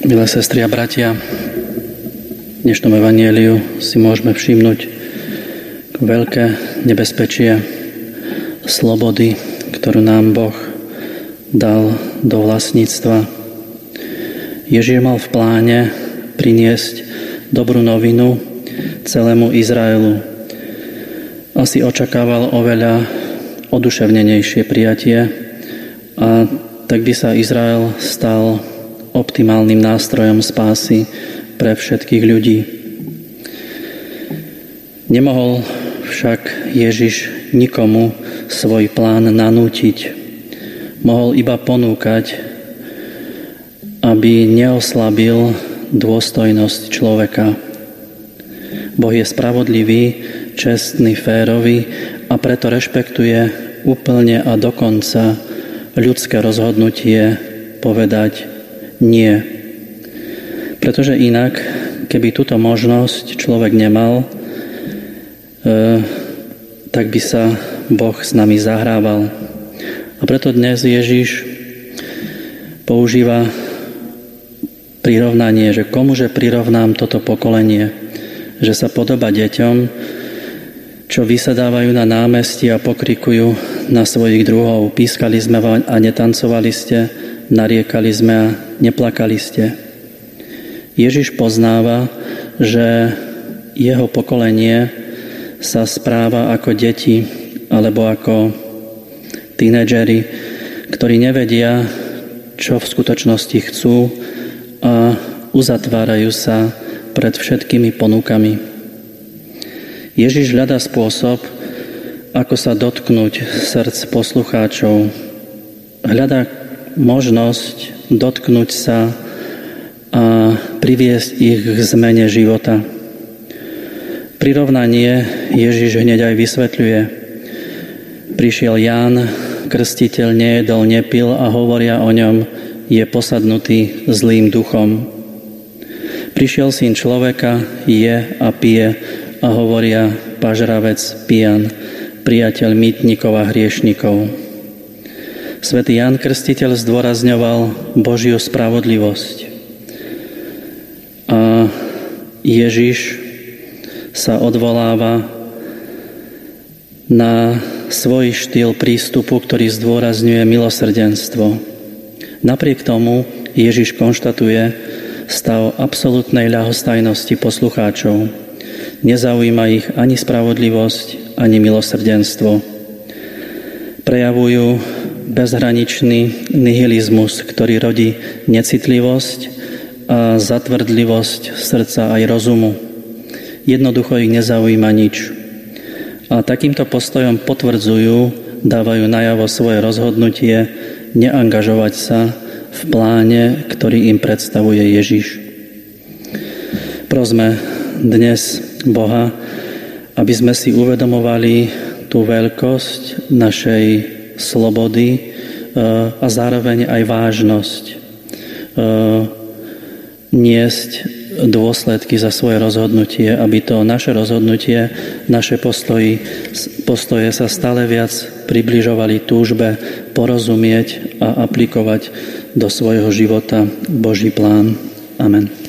Milé sestry a bratia, v dnešnom evanieliu si môžeme všimnúť veľké nebezpečie slobody, ktorú nám Boh dal do vlastníctva. Ježiš mal v pláne priniesť dobrú novinu celému Izraelu. Asi očakával oveľa oduševnenejšie prijatie a tak by sa Izrael stal optimálnym nástrojom spásy pre všetkých ľudí. Nemohol však Ježiš nikomu svoj plán nanútiť. Mohol iba ponúkať, aby neoslabil dôstojnosť človeka. Boh je spravodlivý, čestný, férový a preto rešpektuje úplne a dokonca ľudské rozhodnutie povedať nie. Pretože inak, keby túto možnosť človek nemal, e, tak by sa Boh s nami zahrával. A preto dnes Ježiš používa prirovnanie, že komuže prirovnám toto pokolenie, že sa podoba deťom, čo vysadávajú na námestí a pokrikujú na svojich druhov. Pískali sme a netancovali ste, nariekali sme a neplakali ste. Ježiš poznáva, že jeho pokolenie sa správa ako deti alebo ako tínedžeri, ktorí nevedia, čo v skutočnosti chcú a uzatvárajú sa pred všetkými ponukami. Ježiš hľadá spôsob, ako sa dotknúť srdc poslucháčov. Hľadá možnosť dotknúť sa a priviesť ich k zmene života. Prirovnanie Ježiš hneď aj vysvetľuje. Prišiel Ján, krstiteľ nejedol, nepil a hovoria o ňom, je posadnutý zlým duchom. Prišiel syn človeka, je a pije a hovoria pažravec pijan, priateľ mýtnikov a hriešnikov. Svetý Jan Krstiteľ zdôrazňoval Božiu spravodlivosť. A Ježiš sa odvoláva na svoj štýl prístupu, ktorý zdôrazňuje milosrdenstvo. Napriek tomu Ježiš konštatuje stav absolútnej ľahostajnosti poslucháčov. Nezaujíma ich ani spravodlivosť, ani milosrdenstvo. Prejavujú bezhraničný nihilizmus, ktorý rodí necitlivosť a zatvrdlivosť srdca aj rozumu. Jednoducho ich nezaujíma nič. A takýmto postojom potvrdzujú, dávajú najavo svoje rozhodnutie neangažovať sa v pláne, ktorý im predstavuje Ježiš. Prosme dnes Boha, aby sme si uvedomovali tú veľkosť našej slobody e, a zároveň aj vážnosť e, niesť dôsledky za svoje rozhodnutie, aby to naše rozhodnutie, naše postoji, postoje sa stále viac približovali túžbe porozumieť a aplikovať do svojho života Boží plán. Amen.